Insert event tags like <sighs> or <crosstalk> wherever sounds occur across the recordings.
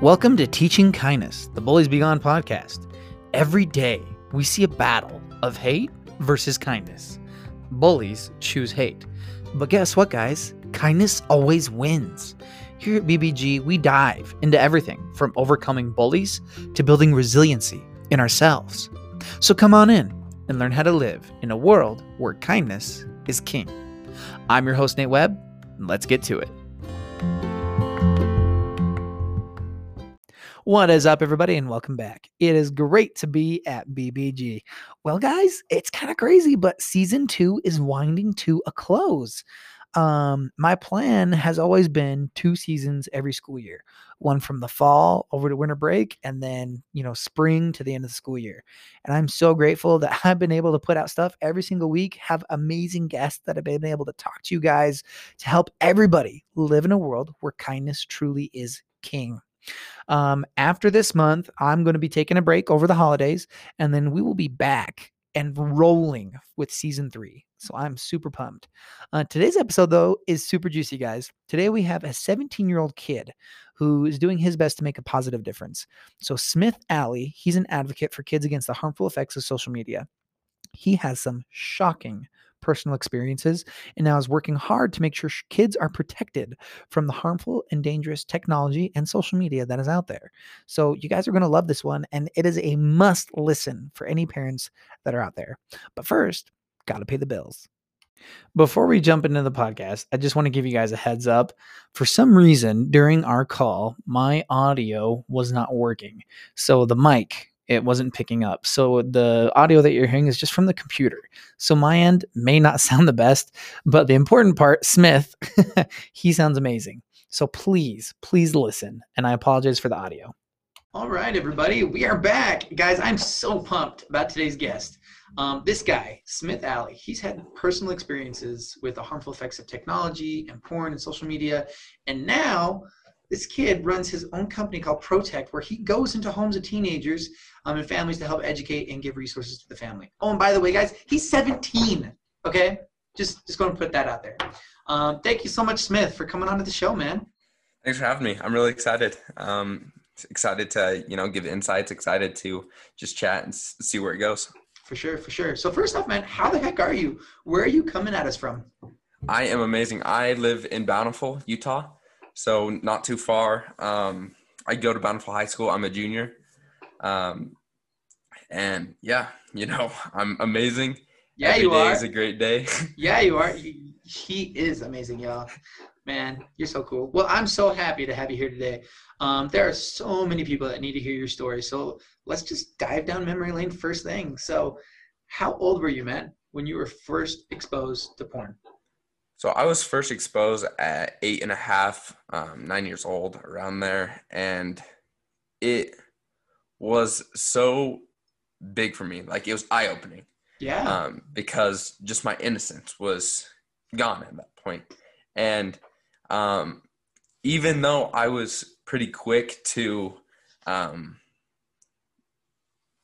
Welcome to Teaching Kindness, the Bullies Be Gone podcast. Every day, we see a battle of hate versus kindness. Bullies choose hate. But guess what, guys? Kindness always wins. Here at BBG, we dive into everything from overcoming bullies to building resiliency in ourselves. So come on in and learn how to live in a world where kindness is king. I'm your host, Nate Webb. and Let's get to it. What is up, everybody, and welcome back. It is great to be at BBG. Well, guys, it's kind of crazy, but season two is winding to a close. Um, my plan has always been two seasons every school year one from the fall over to winter break, and then, you know, spring to the end of the school year. And I'm so grateful that <laughs> I've been able to put out stuff every single week, have amazing guests that have been able to talk to you guys to help everybody live in a world where kindness truly is king. Um, after this month, I'm going to be taking a break over the holidays, and then we will be back and rolling with season three. So I'm super pumped. Uh, today's episode, though, is super juicy, guys. Today we have a 17 year old kid who is doing his best to make a positive difference. So, Smith Alley, he's an advocate for kids against the harmful effects of social media. He has some shocking personal experiences and now is working hard to make sure kids are protected from the harmful and dangerous technology and social media that is out there. So, you guys are going to love this one, and it is a must listen for any parents that are out there. But first, got to pay the bills. Before we jump into the podcast, I just want to give you guys a heads up. For some reason, during our call, my audio was not working. So the mic it wasn't picking up. So the audio that you're hearing is just from the computer. So my end may not <laughs> sound the best, but the important part, Smith, <laughs> he sounds amazing. So please, please listen. And I apologize for the audio. All right, everybody, we are back. Guys, I'm so pumped about today's guest. Um, this guy, Smith Alley, he's had personal experiences with the harmful effects of technology and porn and social media. And now this kid runs his own company called Protect, where he goes into homes of teenagers um, and families to help educate and give resources to the family. Oh, and by the way, guys, he's 17. Okay, just just going to put that out there. Um, thank you so much, Smith, for coming on to the show, man. Thanks for having me. I'm really excited. Um, excited to you know give insights. Excited to just chat and see where it goes. For sure, for sure. So first off, man, how the heck are you? Where are you coming at us from? I am amazing. I live in Bountiful, Utah so not too far. Um, I go to Bountiful High School. I'm a junior, um, and yeah, you know, <laughs> I'm amazing. Yeah, Every you day are. is a great day. <laughs> yeah, you are. He is amazing, y'all. Man, you're so cool. Well, I'm so happy to have you here today. Um, there are so many people that need to hear your story. So let's just dive down memory lane first thing. So, how old were you, man, when you were first exposed to porn? So I was first exposed at eight and a half, um, nine years old, around there, and it was so big for me. Like it was eye opening. Yeah. Um, because just my innocence was gone at that point. and um, even though I was pretty quick to, um,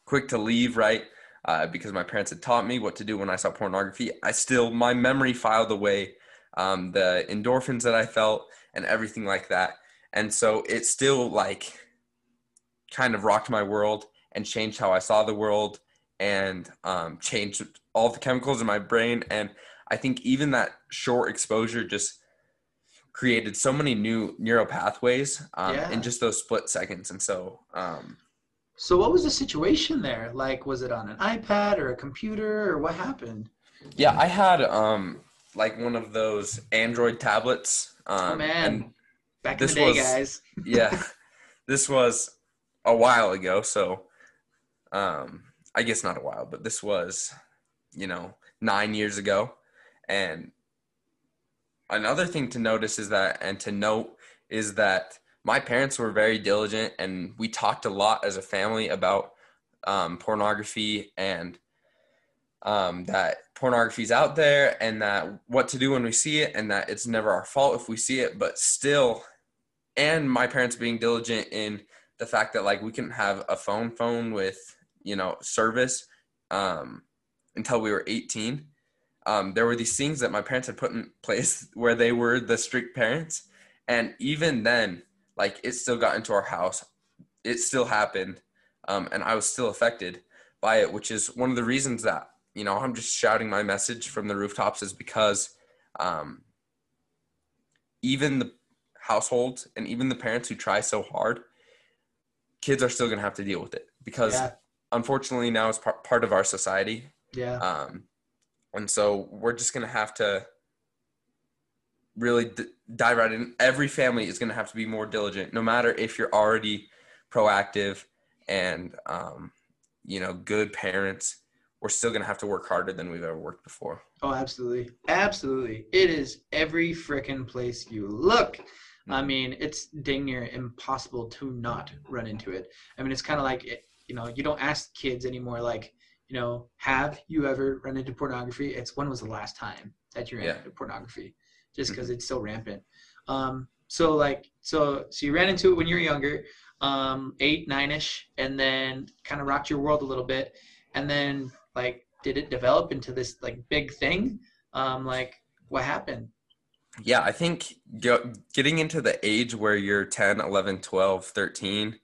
quick to leave, right? Uh, because my parents had taught me what to do when I saw pornography. I still my memory filed away um, the endorphins that I felt, and everything like that. And so it still like kind of rocked my world and changed how I saw the world and um, changed all the chemicals in my brain. And I think even that short exposure just created so many new neural pathways um, yeah. in just those split seconds. And so, um, so what was the situation there? Like, was it on an iPad or a computer, or what happened? Yeah, I had um, like one of those Android tablets. Um, oh man, back in the day, was, guys. yeah, <laughs> this was a while ago. So, um, I guess not a while, but this was, you know, nine years ago. And another thing to notice is that, and to note is that my parents were very diligent, and we talked a lot as a family about um, pornography and um, that pornography is out there and that what to do when we see it and that it's never our fault if we see it but still and my parents being diligent in the fact that like we couldn't have a phone phone with you know service um, until we were 18 um, there were these things that my parents had put in place <laughs> where they were the strict parents and even then like it still got into our house. It still happened, um, and I was still affected by it, which is one of the reasons that you know I'm just shouting my message from the rooftops is because um, even the households and even the parents who try so hard, kids are still going to have to deal with it because Yeah. unfortunately now it's par- part of our society. Yeah. Um, and so we're just going to have to really d- dive right in. Every family is going to have to be more diligent, no matter if you're already proactive and, um, you know, good parents. We're still going to have to work harder than we've ever worked before. Oh, absolutely. Absolutely. It is every frickin' place you look. I Mhm. mean, it's dang near impossible to not run into it. I mean, it's kind of like, it- you know, you don't ask kids anymore, like, you know, have you ever run into pornography? It's when was the last time that you ran Yeah. into pornography? Just because it's so rampant. Um, so like, so so you ran into it when you were younger, um, eight, nine ish, and then kind of rocked your world a little bit, and then like, did it develop into this like big thing? Um, like, what happened? Yeah, I think go, getting into the age where you're 10, 11, 12, 13,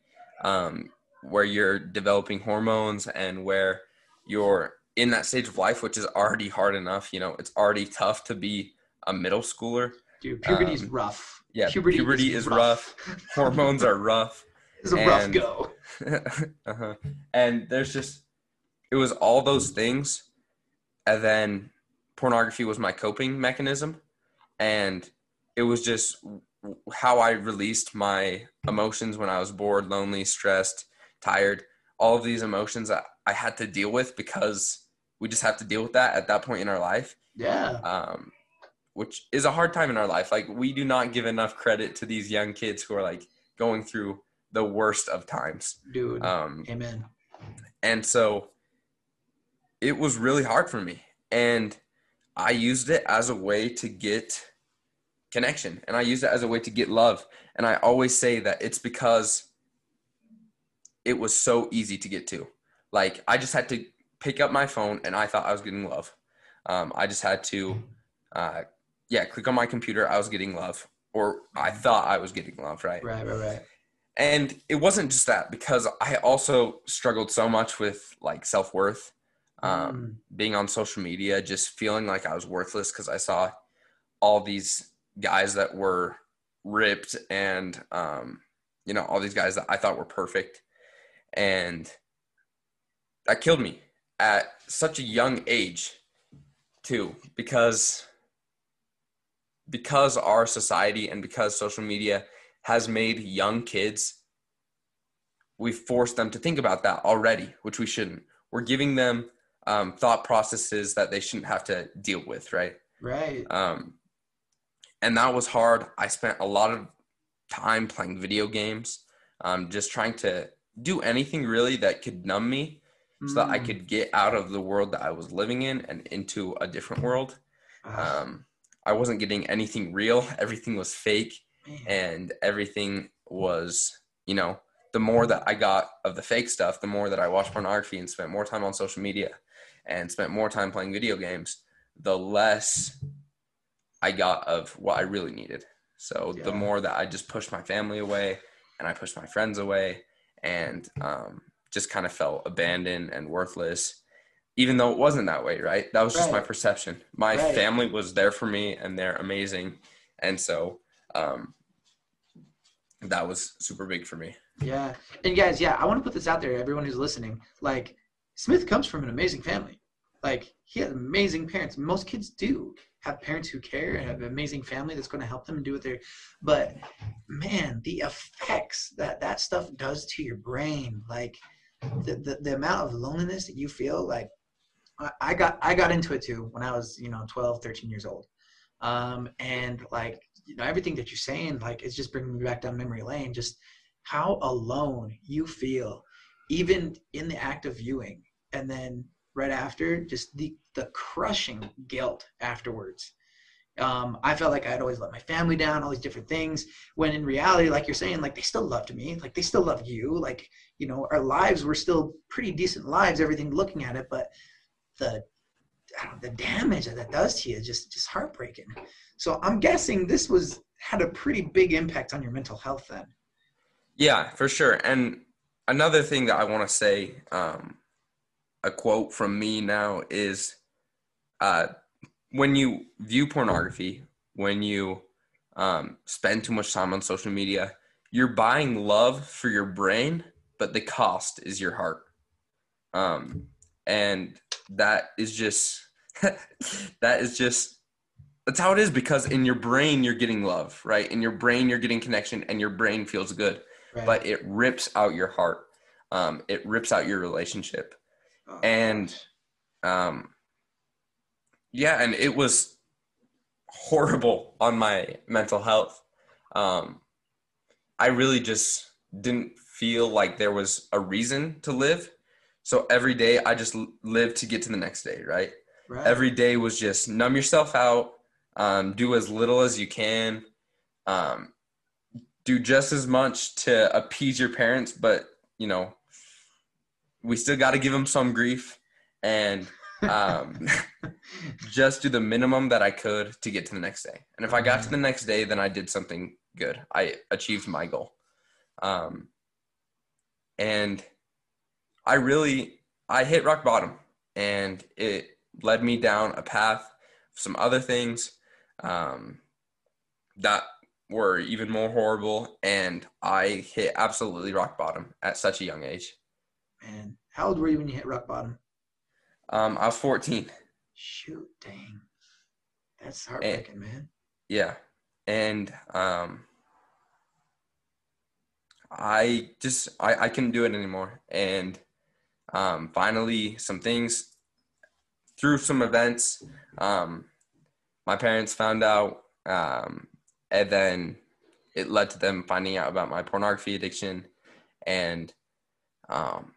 um, where you're developing hormones and where you're in that stage of life, which is already hard enough. You know, it's already tough to be a middle schooler. Dude, puberty's Um, rough. Yeah, puberty, is, rough. Hormones are rough. <laughs> It's a rough go. <laughs> uh-huh. And there's just, it was all those things. And then pornography was my coping mechanism. And it was just how I released my emotions when I was bored, lonely, stressed, tired. All of these emotions that I had to deal with because we just have to deal with that at that point in our life, Yeah. um, which is a hard time in our life. Like, we do not give enough credit to these young kids who are like going through the worst of times. Dude. Um, Amen. and so it was really hard for me. And I used it as a way to get connection and I used it as a way to get love. And I always say that it's because it was so easy to get to. Like, I just had to pick up my phone and I thought I was getting love. Um, I just had to, uh, yeah, click on my computer. I was getting love, or I thought I was getting love, right? Right, right, right. and it wasn't just that because i also struggled so much with like self-worth um, being on social media just feeling like i was worthless because i saw all these guys that were ripped and um, you know all these guys that i thought were perfect. And that killed me at such a young age too because because our society and because social media has made young kids we've forced them to think about that already which we shouldn't. We're giving them um, thought processes that they shouldn't have to deal with right Right. um, and that was hard i spent a lot of time playing video games um, just trying to do anything really that could numb me so that i Mm. could get out of the world that i was living in and into a different world Ah, um, i wasn't getting anything real everything was fake man. and everything was you know the more that i got of the fake stuff the more that i watched pornography and spent more time on social media and spent more time playing video games the less i got of what i really needed so the more that i just pushed my family away and i pushed my friends away and um, just kind of felt abandoned and worthless even though it wasn't that way right that was just my perception my Right. family was there for me and they're amazing and so um, that was super big for me. Yeah. And guys, yeah, I want to put this out there, everyone who's listening. Like, Smith comes from an amazing family. Like, he has amazing parents. Most kids do have parents who care and have an amazing family that's going to help them and do what they're. But man, the effects that that stuff does to your brain, like the, the, the amount of loneliness that you feel, like I, I got I got into it too when I was you know 12, 13 years old, um, and like you know everything that you're saying, like it's just bringing me back down memory lane. Just how alone you feel, even in the act of viewing, and then right after, just the the crushing guilt afterwards. Um, I felt like I had always let my family down, all these different things. When in reality, like you're saying, like they still loved me, like they still loved you, like you know, our lives were still pretty decent lives. Everything looking at it, but the know, the damage that that does to you is just just heartbreaking. So I'm guessing this was had a pretty big impact on your mental health then. Yeah, for sure. And another thing that I want to say, um, a quote from me now is uh, when you view pornography, when you um, spend too much time on social media, you're buying love for your brain, but the cost is your heart. Um, and that is just, <laughs> that is just, that's how it is because in your brain, you're getting love, right? In your brain, you're getting connection and your brain feels good, right. but it rips out your heart. Um, it rips out your relationship. Oh, and, um, yeah, and it was horrible on my mental health. Um, I really just didn't feel like there was a reason to live. So every day I just lived to get to the next day, right? right. Every day was just numb yourself out, um, do as little as you can, um, do just as much to appease your parents, but you know, we still got to give him some grief and um, <laughs> just do the minimum that I could to get to the next day. And if I got to the next day, then I did something good. I achieved my goal. Um, and I really, I hit rock bottom and it led me down a path of some other things um, that were even more horrible. And I hit absolutely rock bottom at such a young age. Man, how old were you when you hit rock bottom? Um, I was 14. Shoot, dang. That's heartbreaking, and, man. Yeah. And um I just I, I couldn't do it anymore. And um finally some things through some events, um, my parents found out, um, and then it led to them finding out about my pornography addiction and um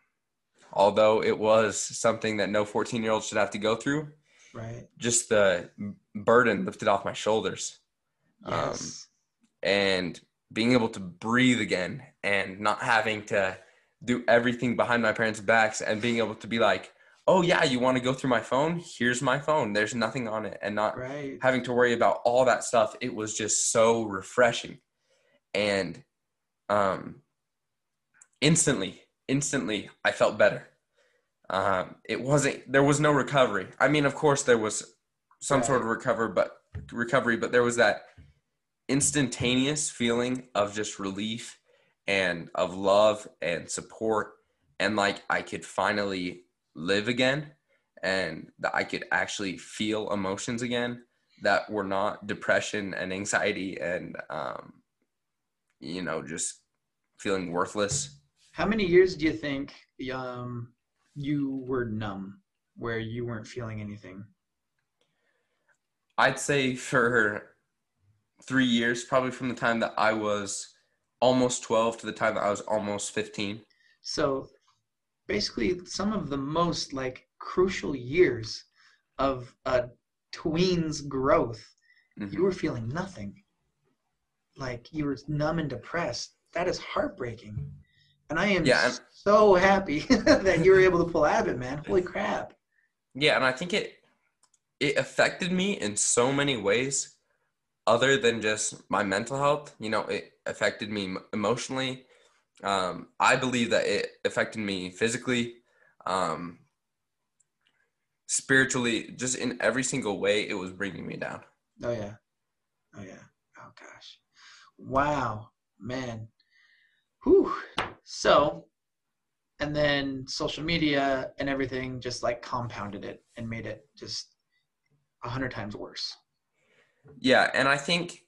although it was something that no 14 year old should have to go through. Right. Just the burden lifted off my shoulders. Yes. Um, and being able to breathe again and not having to do everything behind my parents' backs and being able to be like, oh, yeah, you want to go through my phone? Here's my phone. There's nothing on it. And not right. having to worry about all that stuff. It was just so refreshing. And um, instantly, instantly I felt better. Um, it wasn't there was no recovery. I mean, of course there was some sort of recover, but recovery, but there was that instantaneous feeling of just relief and of love and support and like I could finally live again and that I could actually feel emotions again that were not depression and anxiety and um, you know just feeling worthless how many years do you think um, you were numb, where you weren't feeling anything? I'd say for three years, probably from the time that I was almost 12 to the time that I was almost 15. So basically, some of the most like crucial years of a tween's growth, mm-hmm. you were feeling nothing. Like you were numb and depressed. That is heartbreaking. And I am yeah, and, so happy <laughs> that you were able to pull out of it, man. Holy crap. Yeah, and I think it it affected me in so many ways other than just my mental health. You know, it affected me emotionally. Um, I believe that it affected me physically, um, spiritually, just in every single way. It was bringing me down. Oh yeah, oh yeah. Oh gosh, wow, man. Whew. So, and then social media and everything just like compounded it and made it just a hundred times worse. Yeah, and I think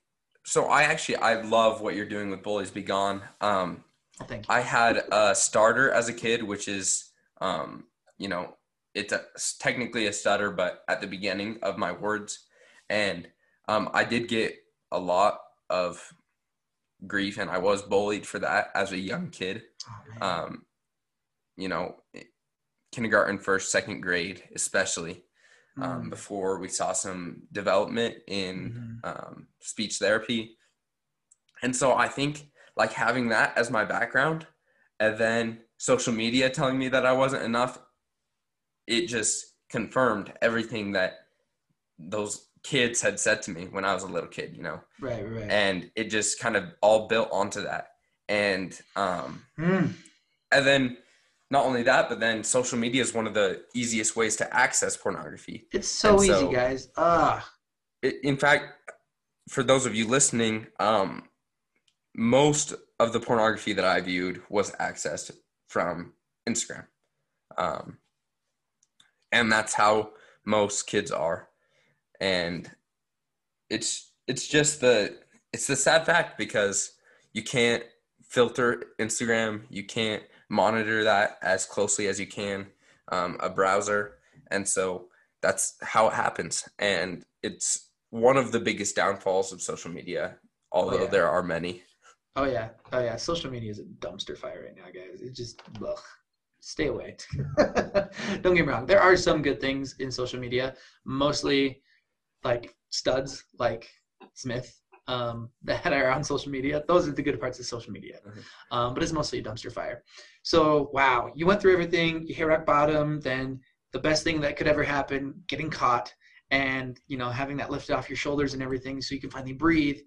so. I actually I love what you're doing with Bullies Be Gone. Um, oh, thank you. I had a starter as a kid, which is um, you know it's a, technically a stutter, but at the beginning of my words, and um, I did get a lot of grief, and I was bullied for that as a young kid. Oh, um, you know, kindergarten, first, second grade, especially. Um, mm. before we saw some development in mm-hmm. um, speech therapy. And so I think like having that as my background and then social media telling me that I wasn't enough, it just confirmed everything that those kids had said to me when I was a little kid, you know. Right, right. And it just kind of all built onto that. and um, Mm. and then not only that, but then social media is one of the easiest ways to access pornography. It's so And easy, so- guys. Ah, in fact, for those of you listening, um, most of the pornography that I viewed was accessed from Instagram, um, and that's how most kids are, and it's it's just the it's the sad fact because you can't filter Instagram, you can't monitor that as closely as you can um, a browser, and so that's how it happens, and it's one of the biggest downfalls of social media, although yeah. there are many. oh yeah, oh yeah. Social media is a dumpster fire right now, guys. It just ugh. stay away. <laughs> Don't get me wrong. There are some good things in social media, mostly like studs, like Smith, um, <laughs> that are on social media. Those are the good parts of social media. Mhm. Um, but it's mostly a dumpster fire. So wow, you went through everything. You hit rock bottom. Then the best thing that could ever happen, getting caught, and you know having that lifted off your shoulders and everything, so you can finally breathe.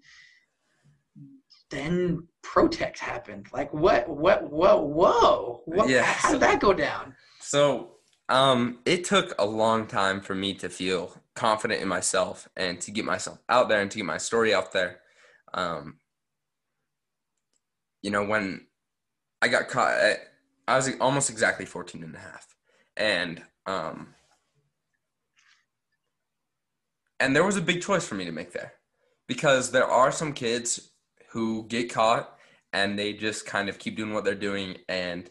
Then Protect happened. Like what? What? Whoa! Whoa! What, Yeah, How did that go down? So, um, it took a long time for me to feel confident in myself and to get myself out there and to get my story out there. Um, you know, when I got caught, at, I was almost exactly 14 and a half. And, um, and there was a big choice for me to make there because there are some kids who get caught and they just kind of keep doing what they're doing and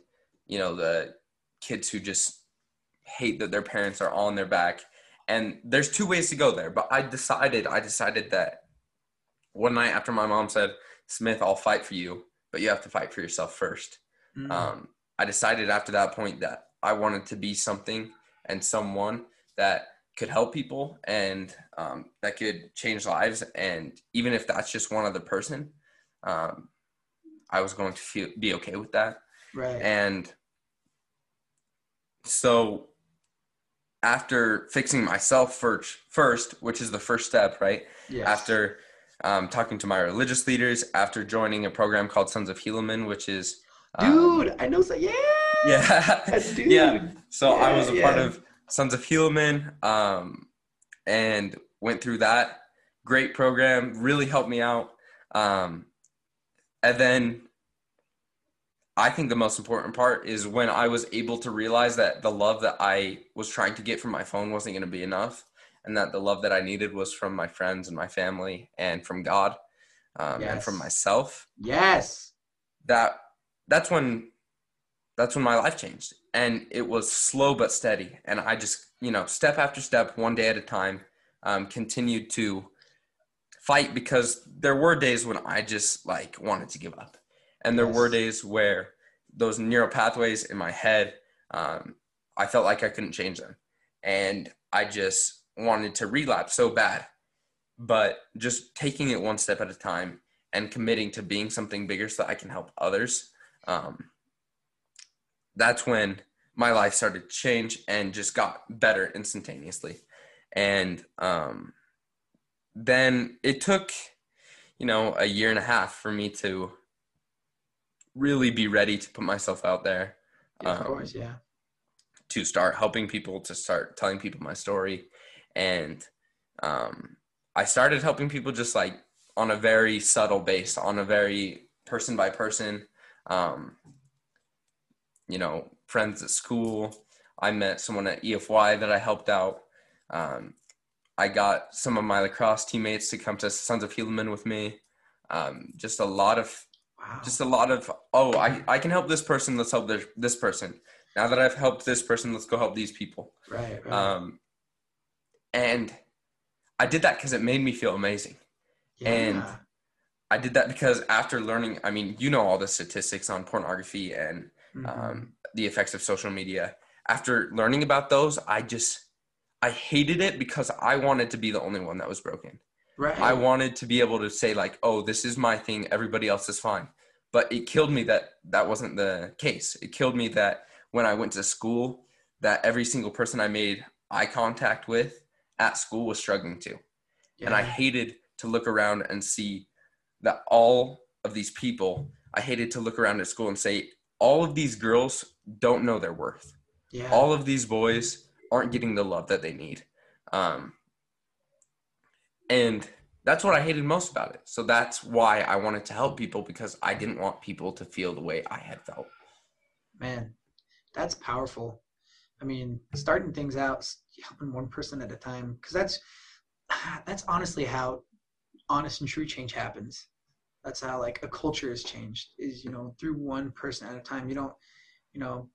you know the kids who just hate that their parents are on their back and there's two ways to go there but i decided i decided that one night after my mom said smith i'll fight for you but you have to fight for yourself first Mm. um, i decided after that point that i wanted to be something and someone that could help people and um, that could change lives and even if that's just one other person um, i was going to feel, be okay with that right. and so after fixing myself first, first, which is the first step, right? yes. After um, talking to my religious leaders, after joining a program called Sons of Helaman, which is um, dude, I know. So yeah. yeah, <laughs> Dude. yeah. So I was a part of Sons of Helaman, um, and went through that great program. Really helped me out. Um, and then I think the most important part is when I was able to realize that the love that I was trying to get from my phone wasn't going to be enough, and that the love that I needed was from my friends and my family and from God um, and from myself. Yes. That that's when that's when my life changed, and it was slow but steady. And I just you know step after step, one day at a time, um, continued to fight because there were days when I just like wanted to give up, and there were days where those neural pathways in my head, um, I felt like I couldn't change them, and I just wanted to relapse so bad. But just taking it one step at a time and committing to being something bigger so that I can help others, um, that's when my life started to change and just got better instantaneously. And um, then it took, you know, a year and a half for me to really be ready to put myself out there Yeah, of Um, course. Yeah. to start helping people, to start telling people my story. And um, I started helping people just like on a very subtle base, on a very person by person. Um, you know, friends at school. I met someone at EFY that I helped out. Um, I got some of my lacrosse teammates to come to Sons of Helaman with me. Um, just a lot of Wow. just a lot of oh I, I can help this person let's help this, this person now that i've helped this person let's go help these people right. Right. um, and i did that because it made me feel amazing Yeah. and i did that because after learning i mean you know all the statistics on pornography and Mhm. um, the effects of social media after learning about those i just i hated it because i wanted to be the only one that was broken right. I wanted to be able to say like, "Oh, this is my thing. Everybody else is fine." But it killed me that that wasn't the case. It killed me that when I went to school, that every single person I made eye contact with at school was struggling too. And I hated to look around and see that all of these people I hated to look around at school and say, all of these girls don't know their worth. Yeah. All of these boys aren't getting the love that they need. Um, and that's what I hated most about it. So that's why I wanted to help people because I didn't want people to feel the way I had felt. Man, that's powerful. I mean, starting things out, helping one person at a time, because that's <sighs> that's honestly how honest and true change happens. That's how like a culture is changed is you know through one person at a time. You don't you know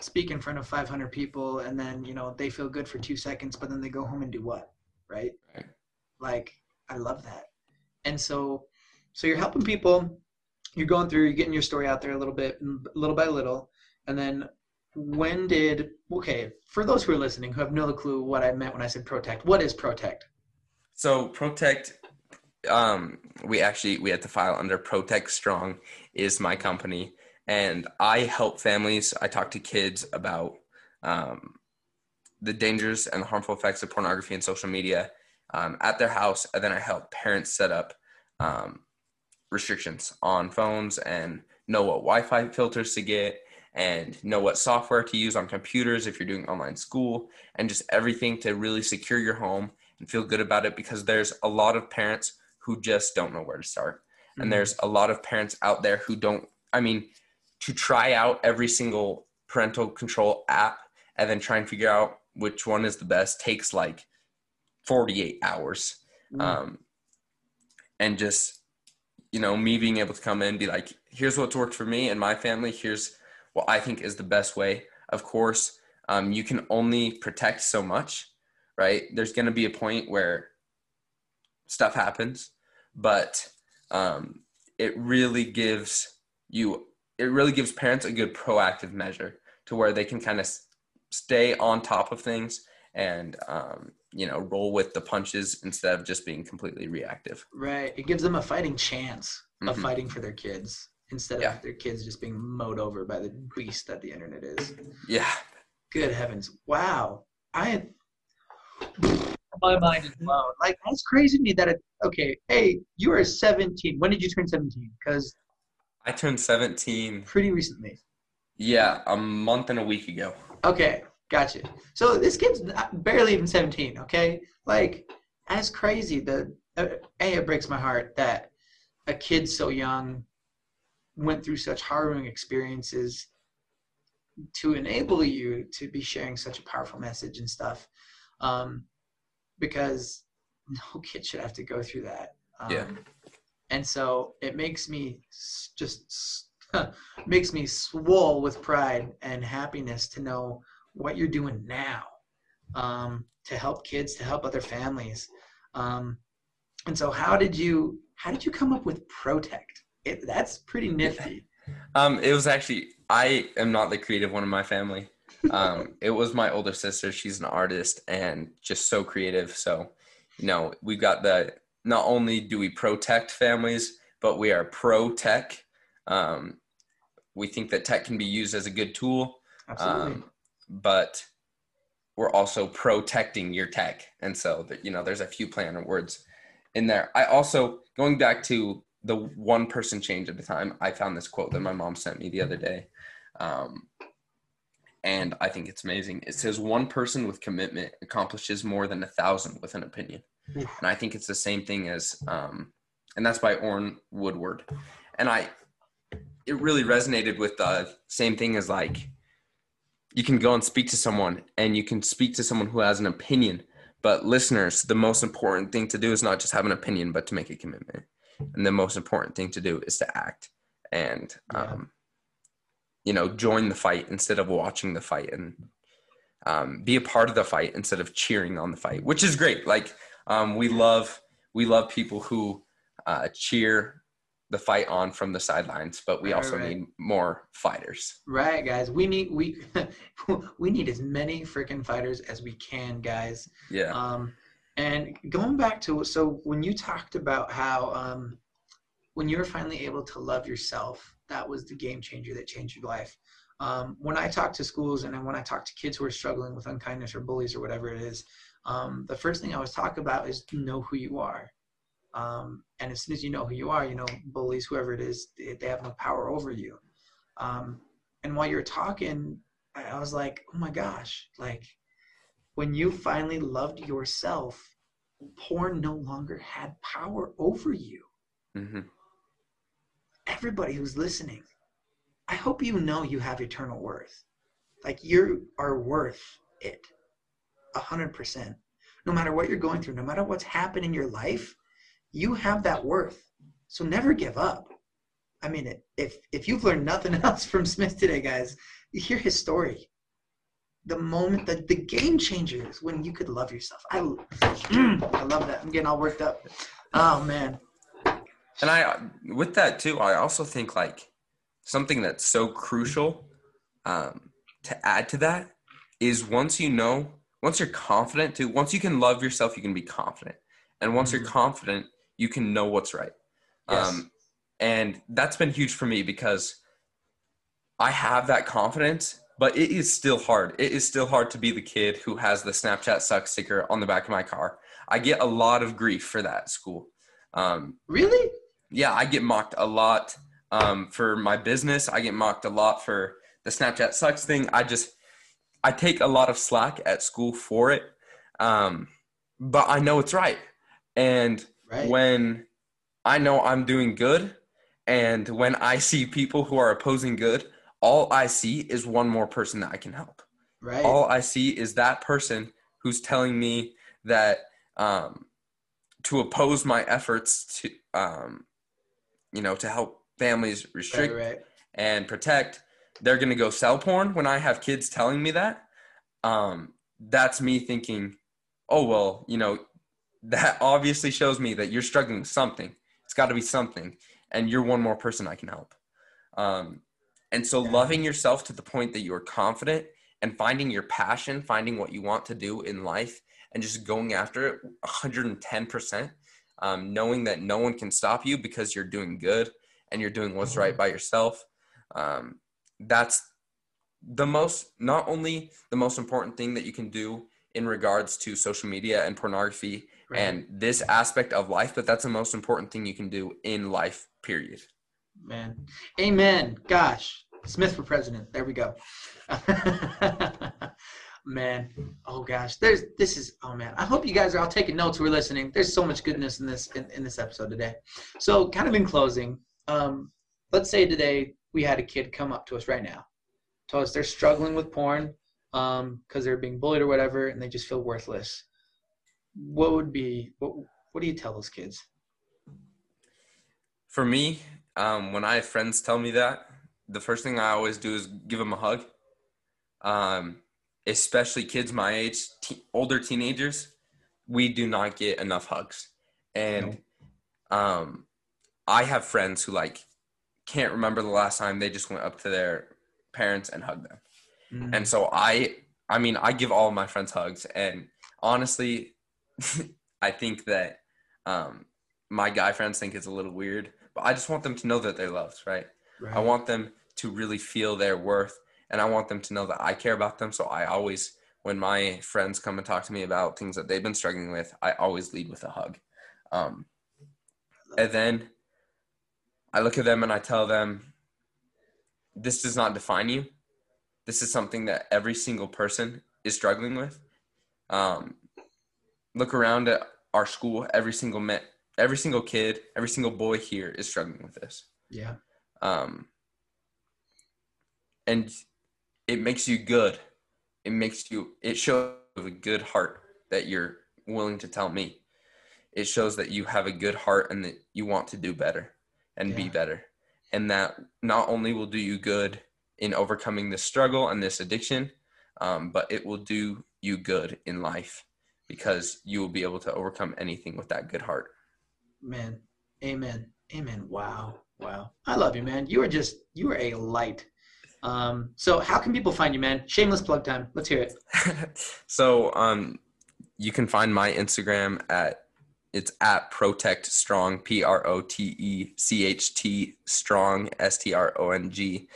speak in front of 500 people and then you know they feel good for two seconds, but then they go home and do what, right? Right. Like I love that. And so so you're helping people. You're going through. You're getting your story out there a little bit, little by little, and then when did okay for those who are listening who have no clue what i meant when i said protect what is protect So protect, um, we actually we had to file under Protect Strong is my company, and I help families. I talk to kids about um, the dangers and harmful effects of pornography and social media um, at their house, and then I help parents set up um, restrictions on phones and know what Wi-Fi filters to get and know what software to use on computers if you're doing online school and just everything to really secure your home and feel good about it because there's a lot of parents who just don't know where to start. Mhm. And there's a lot of parents out there who don't, I mean, to try out every single parental control app and then try and figure out which one is the best takes like 48 hours. Mm. Um, and just, you know, me being able to come in and be like, here's what's worked for me and my family. Here's what I think is the best way. Of course, um, you can only protect so much, right? There's going to be a point where stuff happens, but um, it really gives you, it really gives parents a good proactive measure to where they can kind of stay on top of things and, um, you know, roll with the punches instead of just being completely reactive. right it gives them a fighting chance of Mhm. fighting for their kids instead Yeah. of their kids just being mowed over by the beast that the internet is Yeah. good heavens wow i had <laughs> my mind is blown like that's crazy to me that it okay hey you are 17 when did you turn 17 because I turned 17, pretty recently yeah, a month and a week ago. Okay, gotcha. So this kid's barely even 17, okay? Like, that's crazy. The uh, A, it breaks my heart that a kid so young went through such harrowing experiences to enable you to be sharing such a powerful message and stuff. Um, because no <laughs> kid should have to go through that. Um, Yeah. And so it makes me just <laughs> makes me swole with pride and happiness to know what you're doing now um, to help kids, to help other families. Um, and so, how did you how did you come up with Protect? It, that's pretty nifty. Um, it was actually I am not the creative one in my family. Um, <laughs> it was my older sister. She's an artist and just so creative. So, you know, we've got the not only do we protect families, but we are pro tech. Um, we think that tech can be used as a good tool, Absolutely. um, but we're also protecting your tech. And so, that you know, there's a few play on words in there. I also going back to the one person change at a time. I found this quote that my mom sent me the other day, um, and I think it's amazing. It says, "One person with commitment accomplishes more than a thousand with an opinion," and I think it's the same thing as, um, and that's by Orrin Woodward, and I, it really resonated with the same thing as like, you can go and speak to someone, and you can speak to someone who has an opinion, but listeners, the most important thing to do is not just have an opinion, but to make a commitment. And the most important thing to do is to act and, Yeah. um, you know, join the fight instead of watching the fight and um, be a part of the fight instead of cheering on the fight, which is great. Like um, we love, we love people who uh, cheer the fight on from the sidelines, but we also right. need more fighters. Right, guys. We need we <laughs> we need as many freaking fighters as we can, guys. Yeah. Um, and going back to so when you talked about how um, when you were finally able to love yourself, that was the game changer that changed your life. Um, when I talk to schools and then when I talk to kids who are struggling with unkindness or bullies or whatever it is, um, the first thing I always talk about is know who you are. Um, and as soon as you know who you are, you know, bullies, whoever it is, they, they have no power over you. Um, and while you're talking, I, I was like, oh my gosh, like when you finally loved yourself, porn no longer had power over you. Mm-hmm. Everybody who's listening, I hope you know you have eternal worth. Like you are worth it a hundred percent. No matter what you're going through, no matter what's happened in your life, you have that worth. So never give up. I mean, if if you've learned nothing <laughs> else from Smith today, guys, you hear his story. The moment that the game changer is when you could love yourself. I mm, I love that. I'm getting all worked up. Oh man. And I with that too, I also think like something that's so crucial um, to add to that is once you know, once you're confident to, once you can love yourself, you can be confident. And once mm-hmm. you're confident, you can know what's right. Yes. Um, and that's been huge for me because I have that confidence, but it is still hard. It is still hard to be the kid who has the Snapchat suck sticker on the back of my car. I get a lot of grief for that at school. Um, really? Yeah, I get mocked a lot um, for my business. I get mocked a lot for the Snapchat sucks thing. I just I take a lot of slack at school for it, um, but I know it's right. And right. when I know I'm doing good, and when I see people who are opposing good, all I see is one more person that I can help. Right. All I see is that person who's telling me that um, to oppose my efforts to, um, you know, to help families restrict right, right. and protect, they're going to go sell porn when I have kids telling me that. Um, that's me thinking, oh, well, you know, that obviously shows me that you're struggling with something. It's got to be something. And you're one more person I can help. Um, and so loving yourself to the point that you're confident and finding your passion, finding what you want to do in life, and just going after it 110%, um, knowing that no one can stop you because you're doing good and you're doing what's right mm-hmm. by yourself. Um, that's the most, not only the most important thing that you can do in regards to social media and pornography right. and this aspect of life, but that's the most important thing you can do in life, period. Man. Amen. Gosh. Smith for president. There we go. <laughs> man. Oh gosh. There's this is oh man. I hope you guys are all taking notes. We're listening. There's so much goodness in this in, in this episode today. So kind of in closing, um, let's say today we had a kid come up to us right now, told us they're struggling with porn because um, they're being bullied or whatever, and they just feel worthless. What would be what? What do you tell those kids? For me, um, when I have friends tell me that, the first thing I always do is give them a hug. Um, especially kids my age, older teenagers, we do not get enough hugs. And um, I have friends who like can't remember the last time they just went up to their parents and hugged them. Mm-hmm. And so I I mean, I give all of my friends hugs and honestly <laughs> I think that um, my guy friends think it's a little weird, but I just want them to know that they're loved, right? right? I want them to really feel their worth and I want them to know that I care about them. So I always when my friends come and talk to me about things that they've been struggling with, I always lead with a hug. Um, and then I look at them and I tell them, this does not define you. This is something that every single person is struggling with. Um, look around at our school. Every single met, every single kid, every single boy here is struggling with this. Yeah. Um, and it makes you good. It makes you. It shows a good heart that you're willing to tell me. It shows that you have a good heart and that you want to do better and yeah. be better. And that not only will do you good in overcoming this struggle and this addiction, um, but it will do you good in life because you will be able to overcome anything with that good heart. Man, amen. Amen. Wow. Wow. I love you, man. You are just, you are a light. Um, so how can people find you, man? Shameless plug time. Let's hear it. <laughs> so, um, you can find my Instagram at it's at Protect Strong, P R O T E C H T Strong, S T R O N G.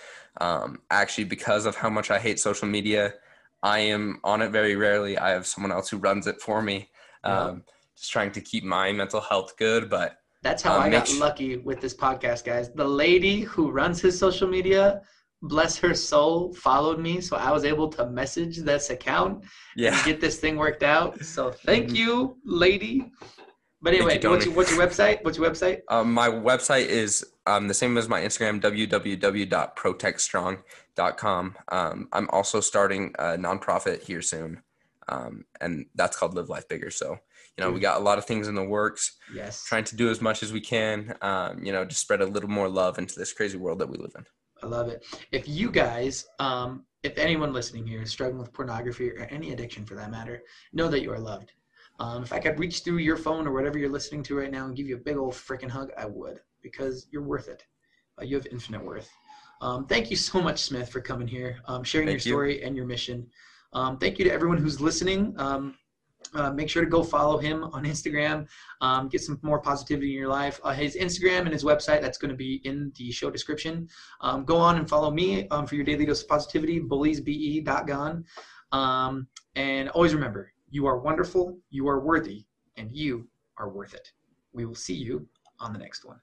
Um, actually, because of how much I hate social media, I am on it very rarely. I have someone else who runs it for me. Um, just trying to keep my mental health good. But that's how um, I got sh- lucky with this podcast, guys. The lady who runs his social media, bless her soul, followed me, so I was able to message this account yeah. and get this thing worked out. So thank <laughs> you, lady. But anyway, you, what's, your, what's, your, website? What's your website? Um, my website is um, the same as my Instagram, www.protectstrong.com. Um, I'm also starting a nonprofit here soon, um, and that's called Live Life Bigger. So, you know, we got a lot of things in the works. Yes. Trying to do as much as we can, um, you know, to spread a little more love into this crazy world that we live in. I love it. If you guys, um, if anyone listening here is struggling with pornography or any addiction for that matter, know that you are loved um, if I could reach through your phone or whatever you're listening to right now and give you a big old freaking hug, I would because you're worth it. Uh, you have infinite worth. Um, thank you so much, Smith, for coming here, um, sharing thank your story you. and your mission. Um, thank you to everyone who's listening. Um, uh, make sure to go follow him on Instagram. Um, get some more positivity in your life. Uh, his Instagram and his website, that's going to be in the show description. Um, go on and follow me um, for your daily dose of positivity, bulliesbe.gon. Um, and always remember, you are wonderful, you are worthy, and you are worth it. We will see you on the next one.